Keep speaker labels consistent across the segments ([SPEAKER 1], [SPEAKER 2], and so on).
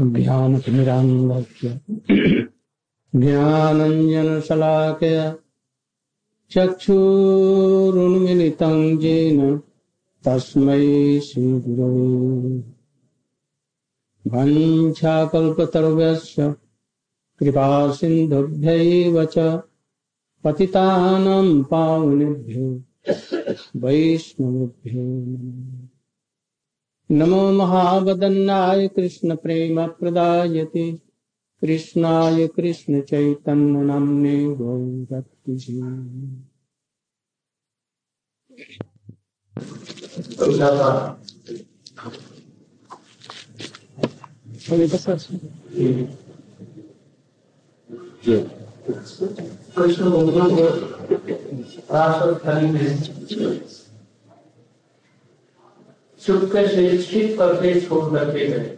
[SPEAKER 1] ज्ञानतिमिरान्धस्य। ज्ञानञ्जनशलाकया चक्षुरुन्मिलितं येन तस्मै श्रीगुरवे। वञ्छाकल्पतरुभ्यश्च कृपा सिन्धुभ्यैव च पतितानां पावनेभ्यो। वैष्णवेभ्यो नमो महावदन्नाय कृष्ण प्रेम प्रदायते। कृष्णाय कृष्ण चैतन्य नाम्ने गौरक्ति
[SPEAKER 2] कृष्ण में चुपके से छिप करके छोड़ करके गए।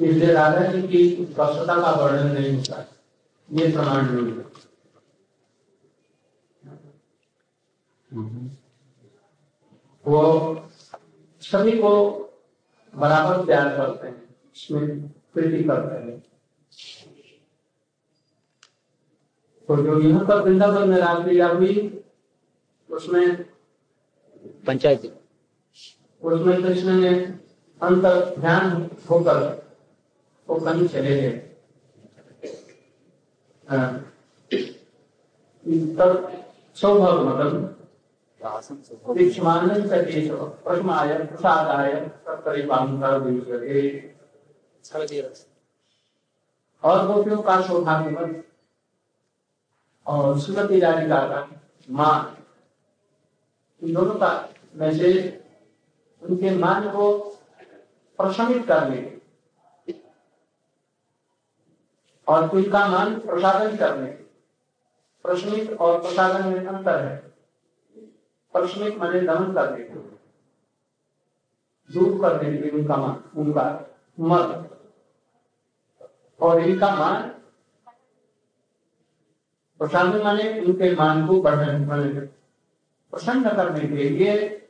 [SPEAKER 2] इसलिए राधा जी की स्पष्टता का वर्णन नहीं होता। ये प्रमाण नहीं है। वो सभी को बराबर प्यार करते हैं इसमें प्रीति करते हैं। तो जो यहाँ पर वृंदावन में रामलीला हुई, उसमें
[SPEAKER 3] पंचायत
[SPEAKER 2] उसमें कृष्ण ने अंतर ध्यान होकर वो कहीं चले गए। तब सौभाग्य मतलब प्रश्नाय प्रसादाय और गोपियों का सौभाग्य और श्रीमती राधिका का माँ। इन दोनों का मैसेज उनके मन को प्रशमित करने और उनका मन प्रसादन करने प्रशमित और प्रसादन में अंतर है। प्रशमित माने दमन करने के दूर करने के उनका मन, उनका मत और इनका मान प्रसादन माने उनके मान को बढ़ाने प्रसन्न करने के लिए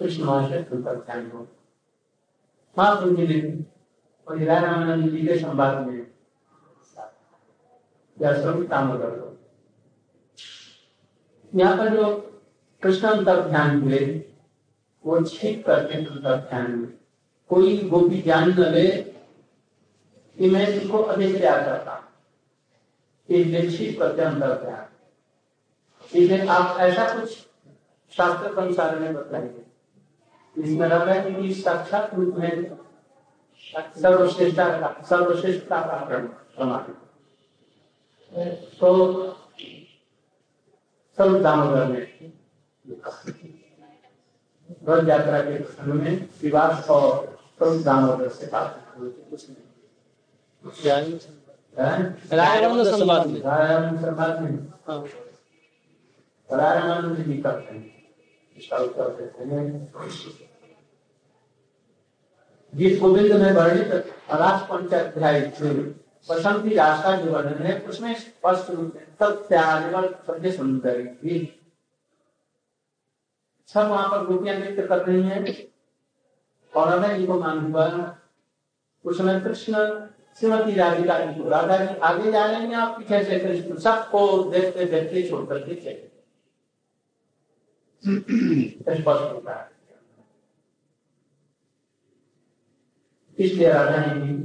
[SPEAKER 2] कृष्ण हो। रामानंद जी के संवाद में यहाँ पर जो कृष्ण ध्यान मिले, वो छिप करके अंतर ध्यान में कोई गोपी ज्ञान न ले कि मैं इनको अधिक प्यार करता इसलिए छिप करके अंतर ध्यान। इसलिए आप ऐसा कुछ शास्त्र के अनुसार में बताइए। इसमें रहा है कि साक्षात रूप में सर्वश्रेष्ठता का सर्वश्रेष्ठता का प्रमाण तो सर्व दामोदर में रथ यात्रा के समय में विवाह और सर्व दामोदर से बात नहीं संवाद में संवाद में। हाँ। रामानंद जी करते हैं। गोविंद में वर्णित पंचाध्याय जो वर्णन है, उसमें स्पष्ट रूप से सत्यादिवल सत्य सुंदर सब वहाँ पर गोपियाँ नृत्य कर रही हैं और अगर जी को मान हुआ उसमें कृष्ण, श्रीमती राधिका राधा जी आगे जा रहे हैं, आप पीछे से कृष्ण, सबको देखते देखते छोड़ करके चले। स्पष्ट होता है। इसलिए भी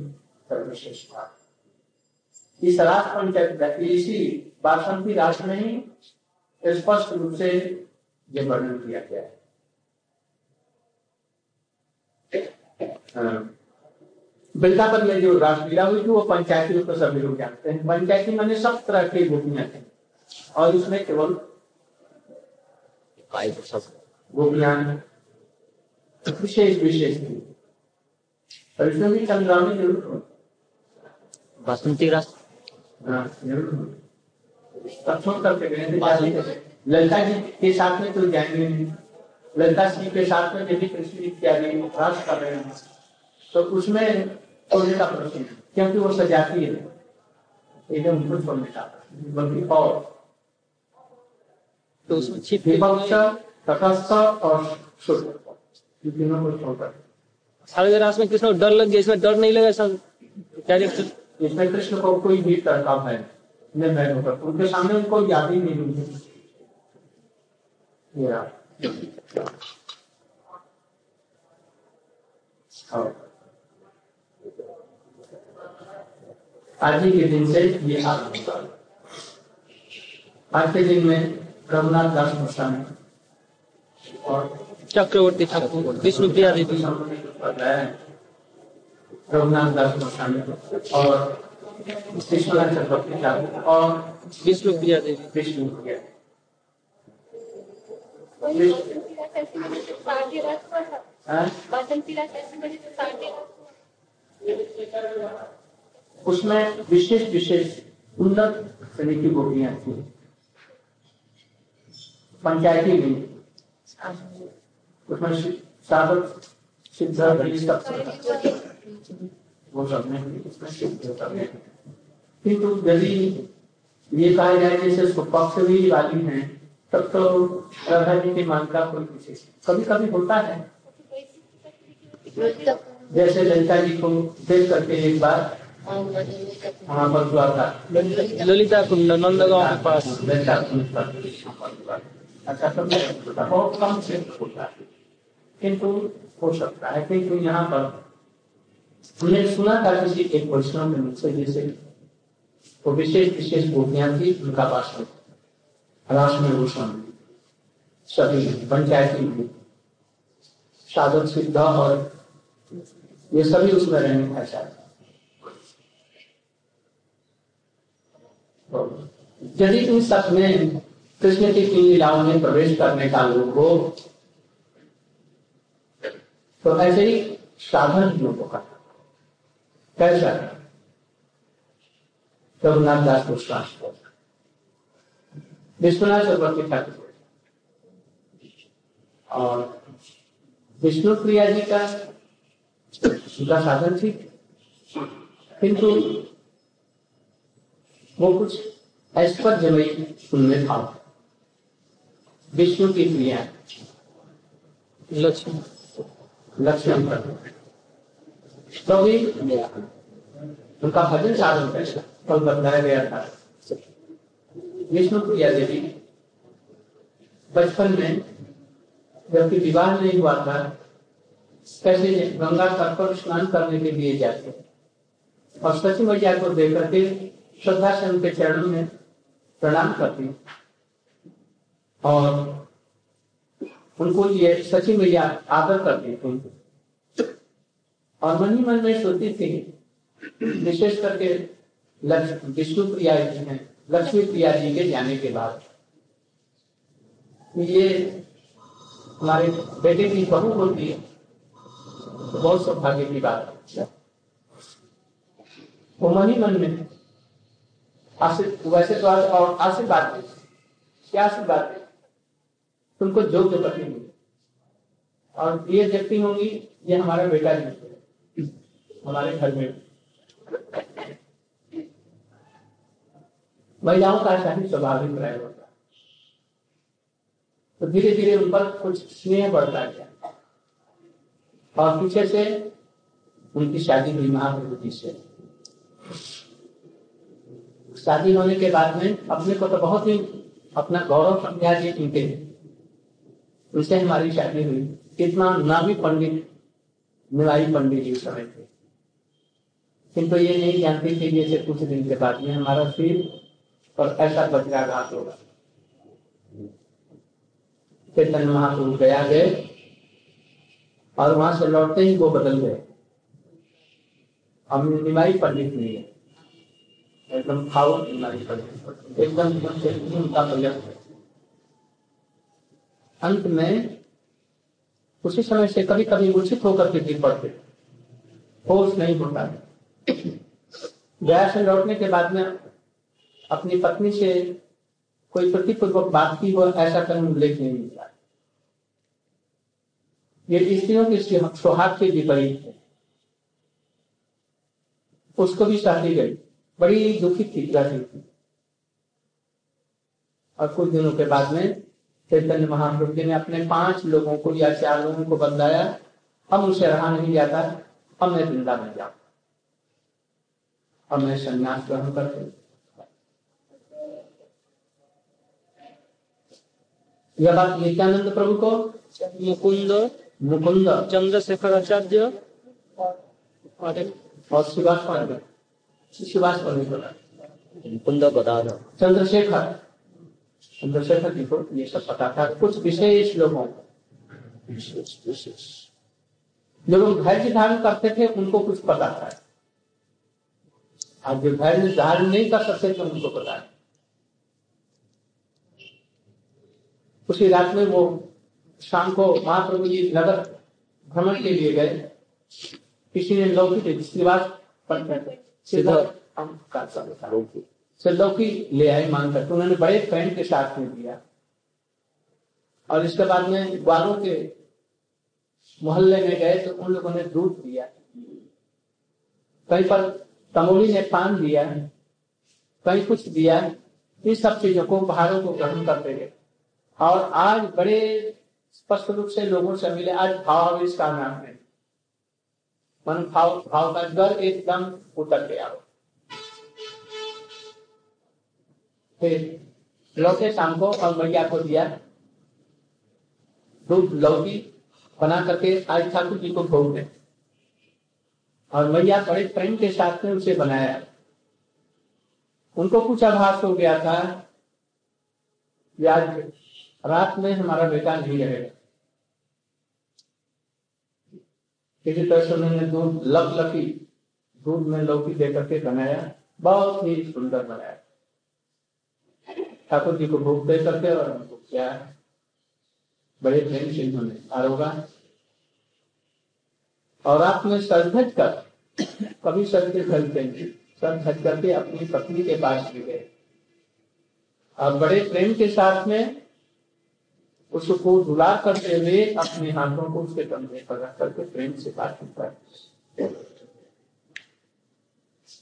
[SPEAKER 2] सर्वश्रेष्ठ इस इसी में ही स्पष्ट रूप से ये वर्णन किया गया है। वृंदावन में जो रासलीला हुई थी, वो पंचायती रूप में सभी लोग जानते हैं। पंचायती मैंने सब तरह की गोपियाँ थी और उसमें केवल गोपियाँ विशेष विशेष भी चंद्रामी ज़रूर
[SPEAKER 3] बसंती रस।
[SPEAKER 2] हाँ, करके गए ललिता जी के साथ में तो जाएँगे ललिता जी के साथ में यदि कृष्ण इत्यादि रस कर रहे हैं तो उसमें छोड़ने का प्रश्न क्योंकि वो सजाती है। एकदम छोड़ने का बल्कि और
[SPEAKER 3] तो उसमें छिप
[SPEAKER 2] तटस्थ और शुद्ध तीनों को छोड़कर
[SPEAKER 1] सारे रास में कृष्ण को डर लग गया इसमें डर नहीं लगा सब डायरेक्ट
[SPEAKER 2] इसमें कृष्ण को कोई भी तड़का है निर्भय होकर उनके सामने उनको याद ही नहीं हुई ये आज ही के दिन से ये आज के दिन में रघुनाथ दास गोस्वामी और
[SPEAKER 1] चक्रवर्ती ठाकुर विष्णु प्रिया देवी
[SPEAKER 2] रघुनाथ दास गोस्वामी और विश्वनाथ चक्रवर्ती ठाकुर और
[SPEAKER 1] विष्णु प्रिया देवी
[SPEAKER 2] विष्णु प्रिया। हाँ? उसमें विशेष विशेष उन्नत श्रेणी की गोपियाँ थी। पंचायती भी। उसमें शि- साधक सिद्ध वो सब नहीं उसमें सिद्ध। किंतु यदि ये कहा जाए जैसे सुपक्ष भी वाली हैं तब तो राधा जी की मान्यता कोई विशेष कभी कभी होता है। जैसे ललिता जी को देख करके एक बार वहाँ पर हुआ था
[SPEAKER 1] ललिता कुंड नंदगांव के पास।
[SPEAKER 2] ललिता कुंड। अच्छा तो बहुत कम से होता है किंतु हो सकता है यहाँ पर? सुना था किसी एक वैष्णव मुझसे जैसे विशेष विशेष गोपियाँ थी, उनका पास में में भूषण सभी पंचायती भी, साधक सिद्ध और ये सभी उसमें रहने का चाहते तो यदि इन सब में कृष्ण की लीलाओं में प्रवेश करने का लोग हो तो ऐसे ही साधन लोगों का कैसा है? रघुनाथ दास गोस्वामी विश्वनाथ चक्रवर्ती ठाकुर और विष्णु प्रिया जी का उनका साधन थी किंतु वो कुछ ऐश्वर्यमयी उनमें था। विष्णु की
[SPEAKER 1] लक्ष्मी
[SPEAKER 2] लक्ष्मण। पर। तो भी उनका भजन साधन कल बताया गया था। विष्णु प्रिया देवी। बचपन में जबकि विवाह नहीं हुआ था कैसे गंगा तट पर स्नान करने के लिए जाते और सचिव मैया को देख करके श्रद्धा से उनके चरणों में प्रणाम करती और उनको ये सची मैया आदर करती थी और मन ही मन में सोचती थी, विशेष करके विष्णु प्रिया जी हैं, लक्ष्मी प्रिया जी के जाने के बाद। ये हमारे बेटे की बहू होती है तो बहुत सौभाग्य की बात है। वो मन ही मन में वैसे तो और आशीर्वाद क्या आशीर्वाद तुमको जो जो पति मिले। और ये व्यक्ति होंगी, ये हमारा बेटा जी हमारे घर में। महिलाओं का ऐसा ही स्वाभाविक रह होता तो धीरे धीरे उन पर कुछ स्नेह बढ़ता गया। और पीछे से उनकी शादी हुई महाप्रभु जी से। शादी होने के बाद में अपने को तो बहुत ही अपना गौरव समझा दिए उनके उनसे हमारी शादी हुई। कितना नाभी पंडित निवाई पंडित जी समय थे। किंतु ये नहीं जानते थे जैसे कुछ दिन के बाद में हमारा सिर और ऐसा वज्राघात होगा। चैतन्य महाप्रभु गया गए और वहाँ से लौटते ही वो बदल गए। हम निवाई पंडित नहीं है। एकदम खाओ निवाई पंडित। एकदम उनका प्रयास है। अंत में उसी समय से कभी कभी मूर्छित होकर के गिर पड़ते होश नहीं होता गया से लौटने के बाद में अपनी पत्नी से कोई प्रतिपूर्वक बात की हो, ऐसा कहीं उल्लेख नहीं मिलता। ये स्त्रियों की सुहाग के विपरीत है। उसको भी शादी गई। बड़ी दुखी थी थी। और कुछ दिनों के बाद में चैतन्य महाप्रभु जी ने अपने पाँच लोगों को या चार लोगों को बतलाया अब उसे रहा नहीं जाता। अब मैं वृंदावन जाऊँ अब मैं संन्यास ग्रहण करते यह बात नित्यानंद प्रभु को?
[SPEAKER 1] मुकुंद।
[SPEAKER 2] मुकुंद।
[SPEAKER 1] चंद्रशेखर आचार्य और
[SPEAKER 2] और पांडे। शिवास पांडे
[SPEAKER 3] मुकुंद गदाधर
[SPEAKER 2] चंद्रशेखर। चंद्रशेखर जी को ये सब पता था। कुछ विशेष लोगों को जो लोग धैर्य धारण करते थे, उनको कुछ पता था। अब जो धैर्य धारण नहीं कर सकते थे, उनको पता है उसी रात में वो शाम को महाप्रभु जी नगर भ्रमण के लिए गए। किसी ने लौकी श्रीवास सिद्धार्थ का सब था। से लौकी ले आए मांग करके। उन्होंने बड़े प्रेम के साथ में दिया। और इसके बाद में ग्वालों के मोहल्ले में गए तो उन लोगों ने दूध दिया। कहीं पर तमोली ने पान दिया, कहीं कुछ दिया। इन सब चीज़ों को उपहारों को ग्रहण करते गए। और आज बड़े स्पष्ट रूप से लोगों से मिले। आज भाव इसका नाम है। मन भाव भाव का डर एकदम उतर गया। हो फिर लौटे शाम को और मैया को दिया दूध लौकी बना करके आज ठाकुर जी को भोग दे और मैया बड़े प्रेम के साथ में उसे बनाया उनको कुछ आभास हो गया था आज रात में हमारा बेटा नहीं रहेगा किसी तरह से उन्होंने दूध लक लकी दूध में लौकी दे करके बनाया बहुत ही सुंदर बनाया ठाकुर जी को भोग दे करते और उनको क्या बड़े प्रेम से इन्होंने आरोगा। और रात में सजधज कर, कभी सज के खरीदते नहीं सजधज करके अपनी पत्नी के पास भी गए। और बड़े प्रेम के साथ में उसको दुलार करते हुए अपने हाथों को उसके कंधे पर रख करके प्रेम से बात करता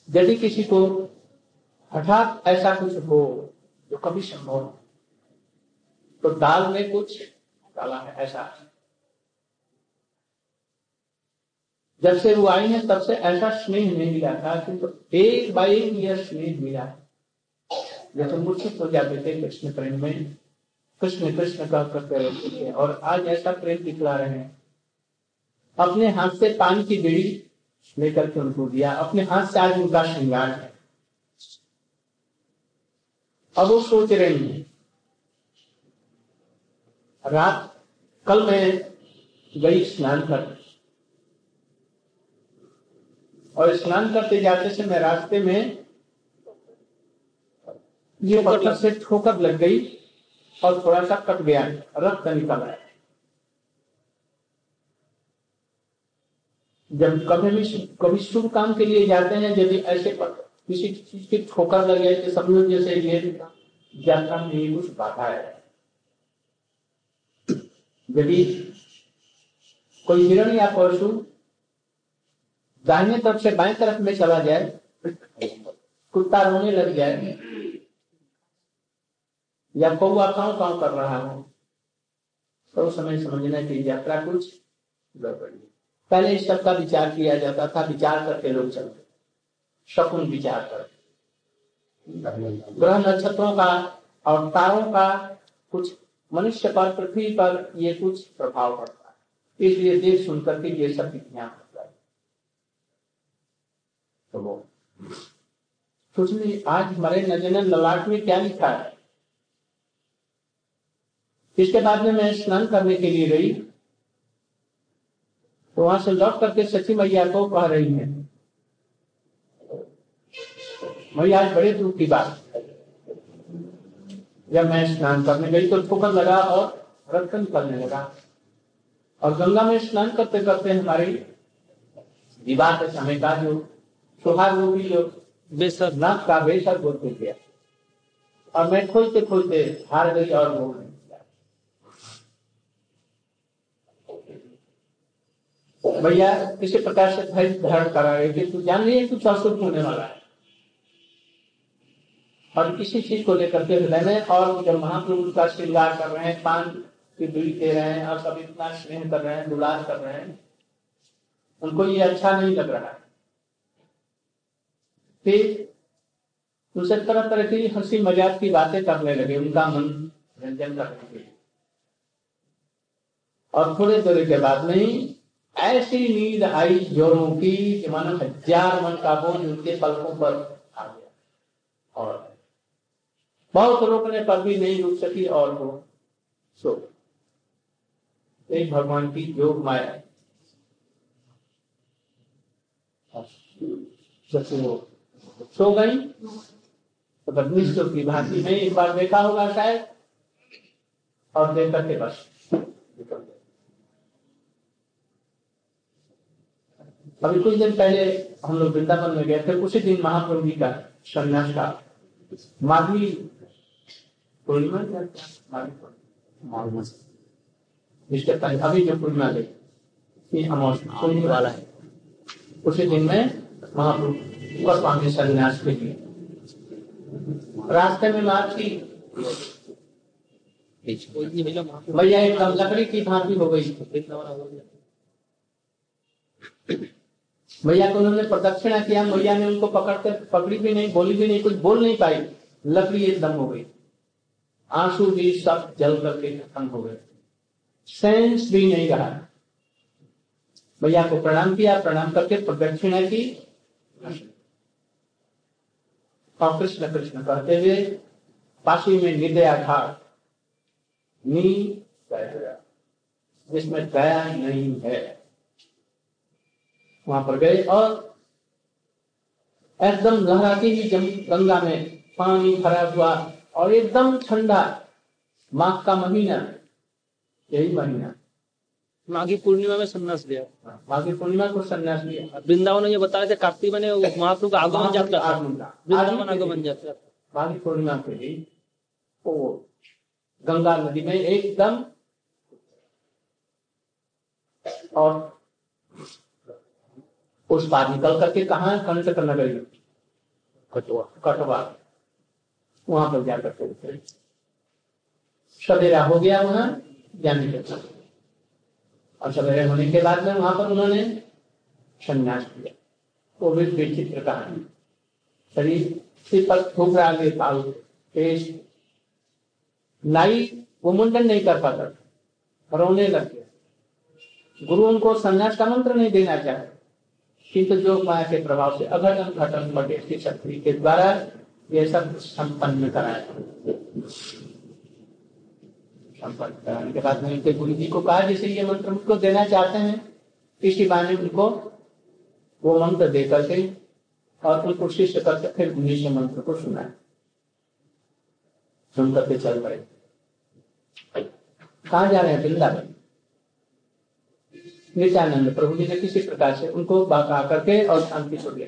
[SPEAKER 2] यदि किसी को हठात ऐसा कुछ हो जो कभी संभव हो। तो दाल में कुछ डाला है, ऐसा। जब से वो आई है, तब से ऐसा स्नेह नहीं मिला था किंतु तो एक बाई एक यह स्नेह मिला। जैसे मूर्छित हो जाते थे कृष्ण प्रेम में। कृष्ण कृष्ण का करते रहते थे और आज ऐसा प्रेम दिखला रहे हैं। अपने हाथ से पानी की बेड़ी लेकर के उनको दिया। अपने हाथ से आज उनका श्रृंगार है। अब वो सोच रही है। रात कल मैं गई स्नान कर और स्नान करते जाते से मैं रास्ते में ये पत्थर से ठोकर लग गई और थोड़ा सा कट गया रक्त निकल आया। जब कभी भी कभी शुभ काम के लिए जाते हैं यदि ऐसे किसी चीज़ की ठोकर लग जाए तो समझो जैसे ये यात्रा में कुछ बाधा है। यदि कोई हिरण या पशु दाहिने तरफ़ से बाएँ तरफ़ में चला जाए, कुत्ता रोने लग जाए, या कौआ काउ काउ कर रहा हो तो समय समझना कि यात्रा कुछ गड़बड़ी पहले इस सब का विचार किया जाता था, विचार करके लोग चलते। शकुन विचार कर। ग्रह नक्षत्रों का और तारों का कुछ मनुष्य पर, पृथ्वी पर ये कुछ प्रभाव पड़ता है। इसलिए देख सुन करके ये सब विज्ञान होता है। तो वो। नहीं, आज हमारे नज़र ललाट में क्या लिखा है? इसके बाद में मैं स्नान करने के लिए गई। तो वहाँ से लौट करके सची मैया को कह रही है मैया आज बड़े दुख की बात। जब मैं स्नान करने गई तो ठोकर लगा और रक्तन करने लगा। और गंगा में स्नान करते करते हमारी विवाह के समय का जो सुहाग रूपी जो
[SPEAKER 1] बेसर।
[SPEAKER 2] नाक का बेसर बोलते गया और मैं खोलते खोलते हार गई और बोल भैया किसी प्रकार से धारण करा रहे कि तू जान रही है कुछ अशुभ होने वाला है? और किसी चीज़ को लेकर के हृदय में और जब महाप्रभु का श्रृंगार कर रहे हैं, पान की दूरी दे रहे हैं और सब इतना स्नेह कर रहे हैं, दुलार कर रहे हैं, उनको ये अच्छा नहीं लग रहा फिर उनसे तरह तरह की हँसी मज़ाक की बातें करने लगे, उनका मन रंजन करने के लिए। और थोड़े देर के बाद में ही ऐसी नींद आई जोरों की कि मानो हज़ार मन का बोझ उनके पलकों पर आ गया। और बहुत रोकने पर भी नहीं रुक सकी और वो। सो एक भगवान की योग माया जैसे वो सो गई। तो की भांति में एक बार देखा होगा शायद। और देख करके बस अभी कुछ दिन पहले हम लोग वृंदावन में गए थे। उसी दिन महाप्रभु जी का संन्यास का। माघी पूर्णिमा था? अभी जो पूर्णिमा गई
[SPEAKER 3] वाला है।
[SPEAKER 2] उसी दिन में के लिए। रास्ते में
[SPEAKER 1] पे
[SPEAKER 2] भैया एकदम लकड़ी की भांति हो गई। भैया को उन्होंने प्रदक्षिणा किया, भैया ने उनको पकड़ कर पकड़ी भी नहीं, बोली भी नहीं, कुछ बोल नहीं पाई। लकड़ी एकदम हो गई। आँसू भी सब जल करके खत्म हो गए। सेंस भी नहीं रहा। भैया को प्रणाम किया, प्रणाम करके प्रदक्षिणा की। और कृष्ण कृष्ण कहते हुए पासी में निर्दया घाट, नी जिसमें दया नहीं है। वहाँ पर गए और एकदम लहराती जम गंगा में पानी भरा हुआ और एकदम ठंडा माघ का महीना यही महीना
[SPEAKER 1] माघी पूर्णिमा में संन्यास लिया।
[SPEAKER 2] माघी पूर्णिमा को संन्यास लिया।
[SPEAKER 1] वृंदावन में ये बताया था कार्तिक में महाप्रभु का आगमन जाता
[SPEAKER 2] आगमन
[SPEAKER 1] वृंदावन आगमन जाता था।
[SPEAKER 2] माघी पूर्णिमा के दिन वो गंगा नदी में एकदम और उस पार निकल करके कहा कंटक नगरी
[SPEAKER 3] कटुआ
[SPEAKER 2] कटवा। वहाँ पर जाकर के उतरे सवेरा हो गया वहाँ, जाने के बाद। और सवेरे होने के बाद में वहाँ पर उन्होंने संन्यास किया वो भी विचित्र कहानी। शरीर सिर पर थूक रहा है बाल पेश नाई वो मुंडन नहीं कर पाता था। रोने लग गया। गुरु उनको संन्यास का मंत्र नहीं देना चाहे किंतु जो माया के प्रभाव से अघटन घटन बटे की शक्ति के द्वारा ये सब संपन्न कराया संपन्न कराने के बाद में उनके गुरु जी को कहा, जैसे ये मंत्र उनको देना चाहते हैं इसी बहाने उनको, वो मंत्र दे करके और उनको शिष्य करके फिर उन्हीं से मंत्र को सुनाया सुन करके चल पड़े। कहा जा रहे हैं? वृंदावन। नित्यानंद प्रभु जी ने किसी प्रकार से उनको बाका करके और शांति छोड़ ले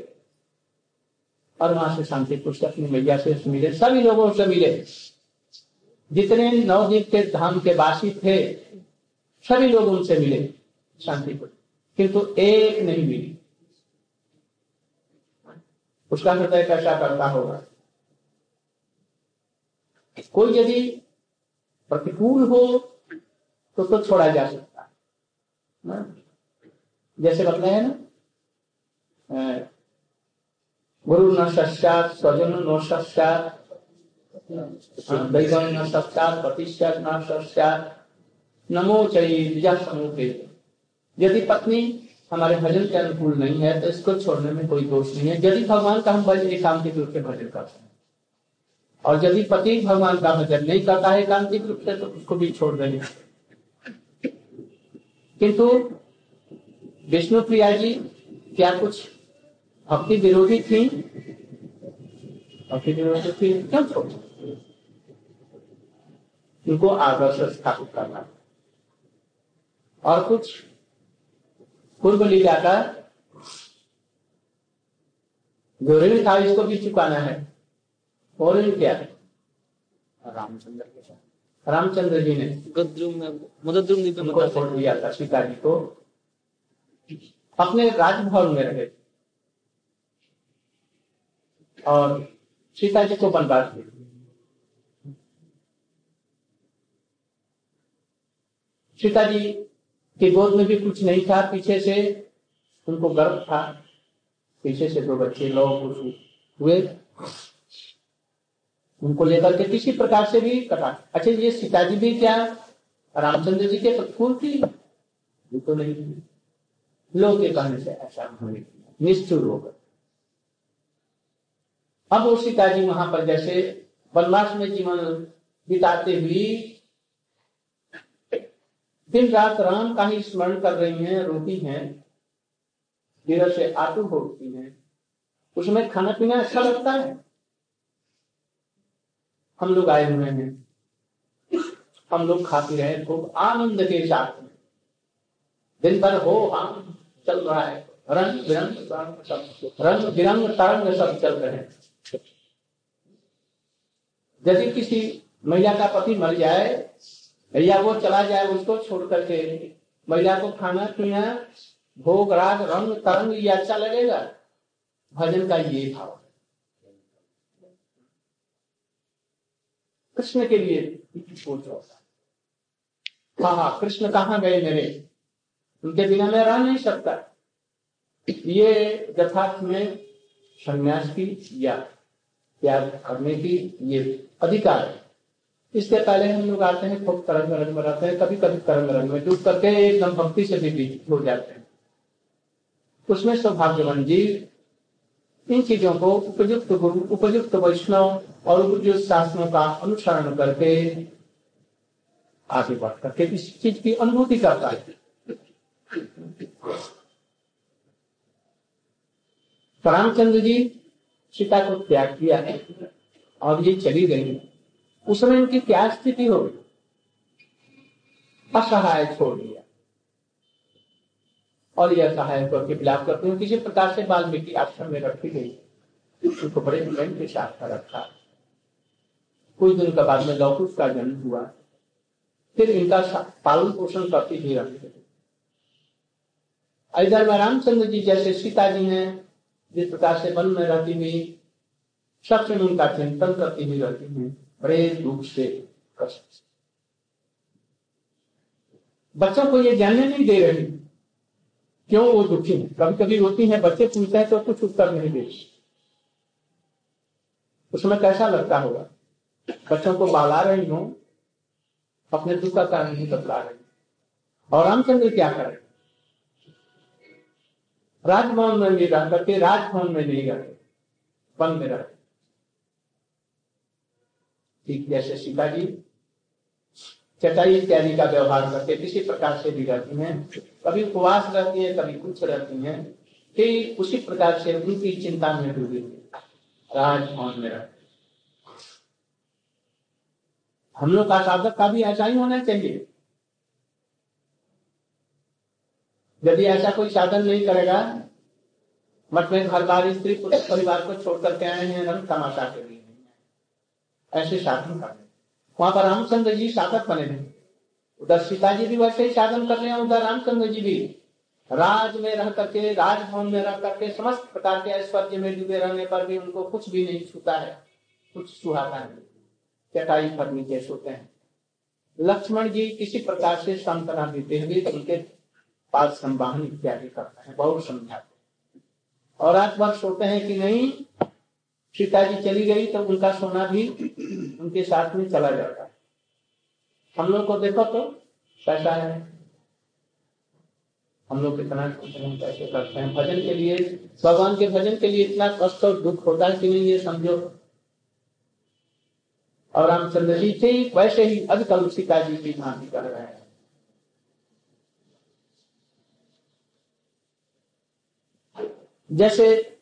[SPEAKER 2] और वहाँ से शांति पुष्ट अपनी मैया से मिले। सभी लोगों से मिले। जितने नवदीप के धाम के वासी थे, सभी लोग उनसे मिले शांति पुष्ट। किंतु एक नहीं मिली। उसका हृदय कैसा करता होगा? कोई यदि प्रतिकूल हो तो तो छोड़ा जा सकता है। जैसे बताया है ना गुरु न सश्चात स्वजन न सश्चात दैवन न सश्चात प्रतिष्ठा न सश्चात नमो चाहिए चय समूह यदि पत्नी हमारे भजन के अनुकूल नहीं है तो इसको छोड़ने में कोई दोष नहीं है। यदि भगवान का हम भजन एकांतिक रूप से भजन करते हैं, और यदि पति भगवान का भजन नहीं करता है एकांतिक रूप से तो उसको भी छोड़ देंगे। किंतु विष्णु प्रिया जी, क्या कुछ भक्ति विरोधी थी? भक्ति विरोधी थी? क्यों छोड़ उनको आदर्श स्थापित करना। और कुछ पूर्व लीला का जो ऋण था इसको भी चुकाना है। और ऋण क्या है?
[SPEAKER 3] रामचंद्र के साथ।
[SPEAKER 2] रामचंद्र जी ने
[SPEAKER 1] मदद्रुम
[SPEAKER 2] छोड़ दिया था सीता जी को। अपने राजभवन में रहे। और सीता जी को बनवास दी सीता जी की गोद में भी कुछ नहीं था, पीछे से उनको गर्व था, पीछे से दो बच्चे लौ कुछ हुए। उनको लेकर के किसी प्रकार से भी कटा अच्छा ये सीता जी भी क्या रामचंद्र जी के फूल थी? तो नहीं। लोग के कहने से ऐसा निष्ठुर होकर अब वो सीता जी वहाँ पर जैसे वनवास में जीवन बिताते हुए दिन रात राम का ही स्मरण कर रही हैं, रोती हैं, धीरे से आतुर होती हैं। उसमें खाना पीना अच्छा लगता है? हम लोग आए हुए हैं। हम लोग खाते रहे, खूब आनंद के साथ। में दिन भर हो, आम चल रहा है। रंग बिरंग रंग बिरंग तरंग सब चल रहे हैं। यदि किसी महिला का पति मर जाए या वो चला जाए उसको छोड़ करके, महिला को खाना पीना, भोग, राग, रंग, तरंग ये अच्छा लगेगा? भजन का ये भाव कृष्ण के लिए सोच हाँ हाँ कृष्ण कहाँ गए मेरे? उनके बिना मैं रह नहीं सकता। ये यथार्थ में संन्यास की या त्याग करने की, ये अधिकार है। इसके पहले हम लोग आते हैं, खूब कर्म रंग में रहते हैं कभी कभी कर्म रंग में डूब करके एकदम भक्ति से भी जुड़ जाते हैं। उसमें सौभाग्यवान जी, इन चीज़ों को उपयुक्त गुरु, उपयुक्त वैष्णव और उपयुक्त शासनों का अनुसरण करके आगे बढ़ करके इस चीज़ की अनुभूति करता है। रामचंद्र जी, सीता को त्याग किया है। और ये चली गई। उस समय इनकी क्या स्थिति हो असहाय छोड़ दिया। और यह सहाय करके विलाप करते हैं किसी प्रकार से वाल्मीकि आश्रम में रखी गई। उनको बड़े प्रेम के साथ रखा कुछ दिन के बाद में लौकुश का जन्म हुआ। फिर इनका पालन पोषण करती ही रखते इधर में रामचंद्र जी जैसे सीता जी हैं, जिस प्रकार से वन में रहती हुई सबसे उनका चिंतन करती हुई रहती है, बड़े दुख से कष्ट बच्चों को ये जानने नहीं दे रही क्यों वो दुखी है? कभी कभी होती है, बच्चे पूछते हैं तो कुछ उत्तर नहीं देते उसमें कैसा लगता होगा? बच्चों को बाला रही हूँ, अपने दुख का कारण नहीं बतला रही और रामचंद्र क्या करें? राजभवन में भी रह करके राजभवन में नहीं रहते वन में रहते ठीक जैसे सीता जी चटाई इत्यादि का व्यवहार करके किसी प्रकार से भी रहती हैं। कभी उपवास रहती है, कभी कुछ रहती हैं, कि उसी प्रकार से उनकी चिंता में डूबी राजभवन में रहते हम लोग का साधक का भी ऐसा ही होना चाहिए। यदि ऐसा कोई साधन नहीं करेगा मठ में घर बार स्त्री पुरुष परिवार को छोड़ करके आए हैं रंग तमाशा के लिए। ऐसे साधन कर रहे वहाँ पर रामचंद्र जी साधक बने थे उधर सीता जी भी वैसे ही साधन कर रहे हैं, उधर रामचंद्र जी भी। राज में रह करके, राजभवन में रह करके समस्त प्रकार के ऐश्वर्य में डूबे रहने पर भी उनको कुछ भी नहीं छूता है, कुछ सुहाता नहीं चटाई पर नीचे सोते हैं। लक्ष्मण जी किसी प्रकार से सांत्वना देते हुए उनके पास संवाहन इत्यादि करते हैं, बहुत समझाते और रात भर सोते हैं कि नहीं सीता जी चली गई तो उनका सोना भी उनके साथ में चला जाता। है हम लोग को देखो तो कैसा है। हम लोग कितना कैसे करते हैं। भजन के लिए, भगवान के भजन के लिए इतना कष्ट और दुख होता है कि नहीं, ये समझो। और रामचंद्र जी थे, वैसे ही अभिकल सीता जी की भांति कर रहे हैं। जैसे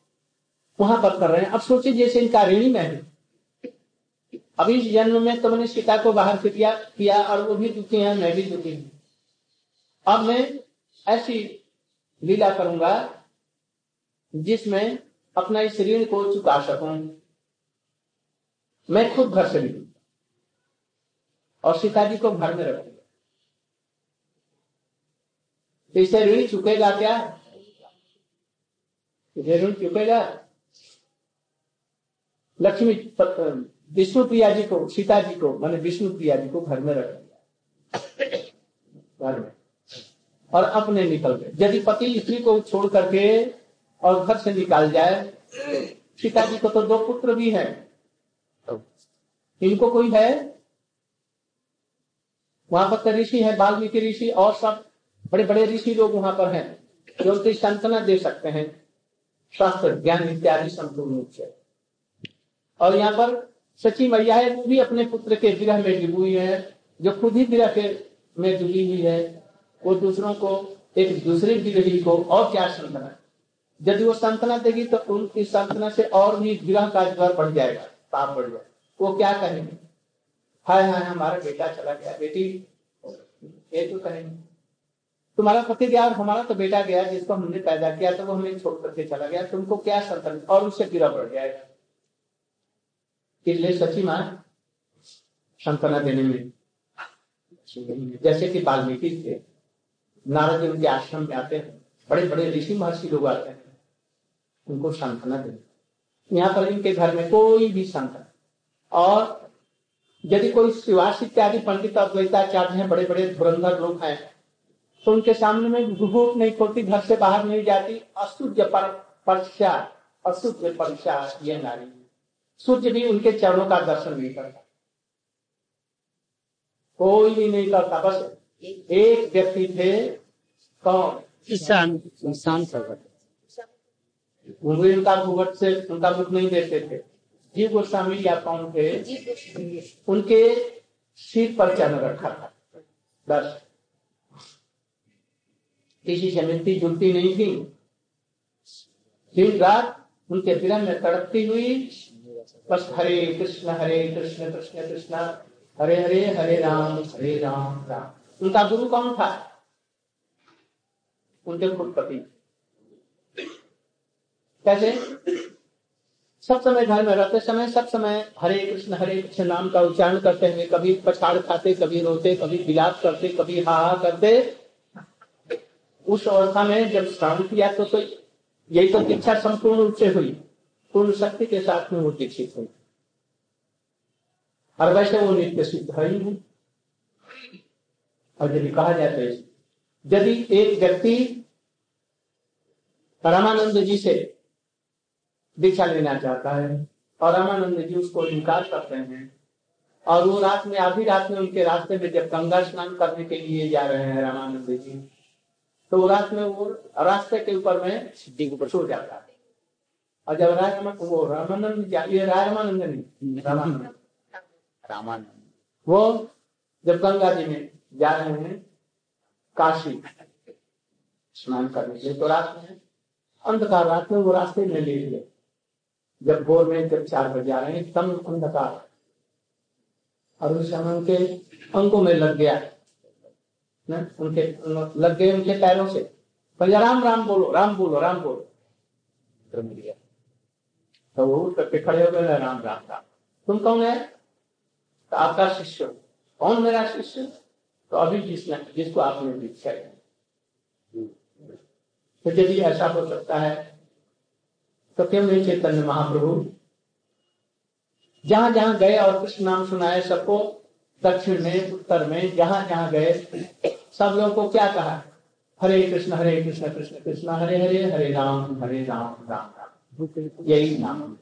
[SPEAKER 2] वहाँ पर कर रहे हैं। अब सोचिए, जैसे इनका ऋणी में है। अभी इस जन्म में तो मैंने सीता को बाहर किया किया और वो भी दुखी है, मैं भी दुखी हूँ। अब मैं ऐसी लीला करूँगा जिसमें अपना इस ऋण को चुका सकूँ। मैं खुद घर से निकलूँगा और सीता जी को घर में रखूँगा। इसे ऋण चुकेगा क्या? ऋण चुकेगा? लक्ष्मी, विष्णु प्रिया जी को सीता जी को, मैंने विष्णु प्रिया जी को घर में रख दिया। घर में। और अपने निकल गए। यदि पति स्त्री को छोड़ करके और घर से निकाल जाए पिताजी को तो दो पुत्र भी है। इनको कोई है? वहाँ पर तो ऋषि है, वाल्मीकि ऋषि और सब बड़े बड़े ऋषि लोग वहाँ पर हैं, जो उनकी संतना दे सकते हैं। शास्त्र, ज्ञान इत्यादि संपूर्ण रूप से। और यहाँ पर सची मैया है, वो भी अपने पुत्र के विरह में डूबी हुई है, जो खुद ही विरह के में डूबी हुई है, वो दूसरों को, एक दूसरे विरही को और क्या संतना यदि वो संतना देगी तो उनकी संतना से और भी विरह का ज्वर बढ़ जाएगा, पाप बढ़ जाएगा। वो क्या कहेंगे? हाय हाय, हमारा बेटा चला गया, बेटी। ये तो कहेंगे। तुम्हारा पति गया और हमारा तो बेटा गया, जिसको हमने पैदा किया तो वो हमें छोड़ करके चला गया तुमको क्या संतान और उससे गिरा बढ़ जाएगा। इसलिए सची माँ संतना देने में। जैसे कि वाल्मीकि थे, नारद जी उनके आश्रम में आते हैं बड़े बड़े ऋषि महर्षि लोग आते हैं, उनको सांत्वना देते यहाँ पर इनके घर में कोई भी सांत्वना। और यदि कोई शिवास इत्यादि पंडित अद्वैताचार्य हैं बड़े बड़े धुरंधर लोग हैं तो उनके सामने में घूट नहीं खोलती, घर से बाहर नहीं जाती। अशुद्ध पर परीक्षा अशुद्ध परीक्षा ये नारी। सूर्य भी उनके चरणों का दर्शन नहीं करता। कोई भी नहीं करता बस एक व्यक्ति थे कौन?
[SPEAKER 3] ईशान ईशान सर्वत
[SPEAKER 2] उन्हें उनका घूंघट से उनका मुख नहीं देते थे। जीव गोस्वामी या कौन थे? उनके सिर पर चरण रखा था। बस। किसी से मिलती जुलती नहीं थी। दिन रात उनके विरह में तड़पती हुई बस हरे कृष्ण हरे कृष्ण कृष्ण कृष्ण हरे हरे हरे राम हरे राम राम। उनका गुरु कौन था? उनके खुद पति कैसे? सब समय घर में रहते समय सब समय हरे कृष्ण हरे कृष्ण नाम का उच्चारण करते हुए कभी पछाड़ खाते कभी रोते कभी विलाप करते कभी हा हा करते। उस अवस्था में जब श्रवण किया तो, तो यही तो दीक्षा संपूर्ण रूप से हुई। पूर्ण शक्ति के साथ में वो दीक्षित हुई। और वैसे वो नित्य सिद्ध है ही और यदि कहा जाए तो यदि एक व्यक्ति रामानंद जी से दीक्षा लेना चाहता है और रामानंद जी उसको इनकार करते हैं और वो रात में आधी रात में उनके रास्ते में जब गंगा स्नान करने के लिए जा रहे हैं रामानंद जी तो वो रात में वो रास्ते के ऊपर में
[SPEAKER 3] सिद्धि के ऊपर
[SPEAKER 2] सो जाता है। और जब राय वो रामानंद जा- ये रामानंद रामानंद
[SPEAKER 3] रामानंद
[SPEAKER 2] वो जब गंगा जी में जा रहे हैं काशी स्नान करने के लिए तो रात में अंधकार रात में वो रास्ते में लेट गए जब भोर में जब चार बजे आ रहे हैं तम अंधकार और उस समय उनके अंगों में लग गया न? उनके लग गए उनके पैरों से राम राम बोलो राम बोलो राम बोलो
[SPEAKER 3] मिल गया
[SPEAKER 2] तो वो करके खड़े हो गए राम राम राम तुम कौन है तो आपका शिष्य कौन मेरा शिष्य तो अभी जिसने जिसको आपने दीक्षा दी तो यदि ऐसा हो सकता है तो क्यों नहीं चैतन्य महाप्रभु जहाँ जहाँ गए और कृष्ण नाम सुनाए सबको दक्षिण में उत्तर में जहाँ जहाँ गए सब लोगों को क्या कहा हरे कृष्ण हरे कृष्ण कृष्ण कृष्ण हरे हरे हरे राम हरे राम राम राम यही नाम।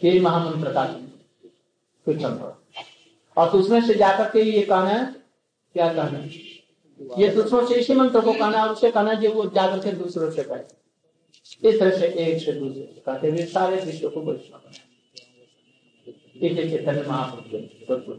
[SPEAKER 2] यही महामंत्र का कीर्तन करो और दूसरे से जाकर के ये कहना क्या कहना? ये दूसरों से इसी मंत्र को कहना उससे कहना जो वो जाकर के दूसरों से कहे। इस तरह से एक से दूसरे से कहते हुए सारे विश्व को वैष्णव बनाए। इसलिए महाप्रभु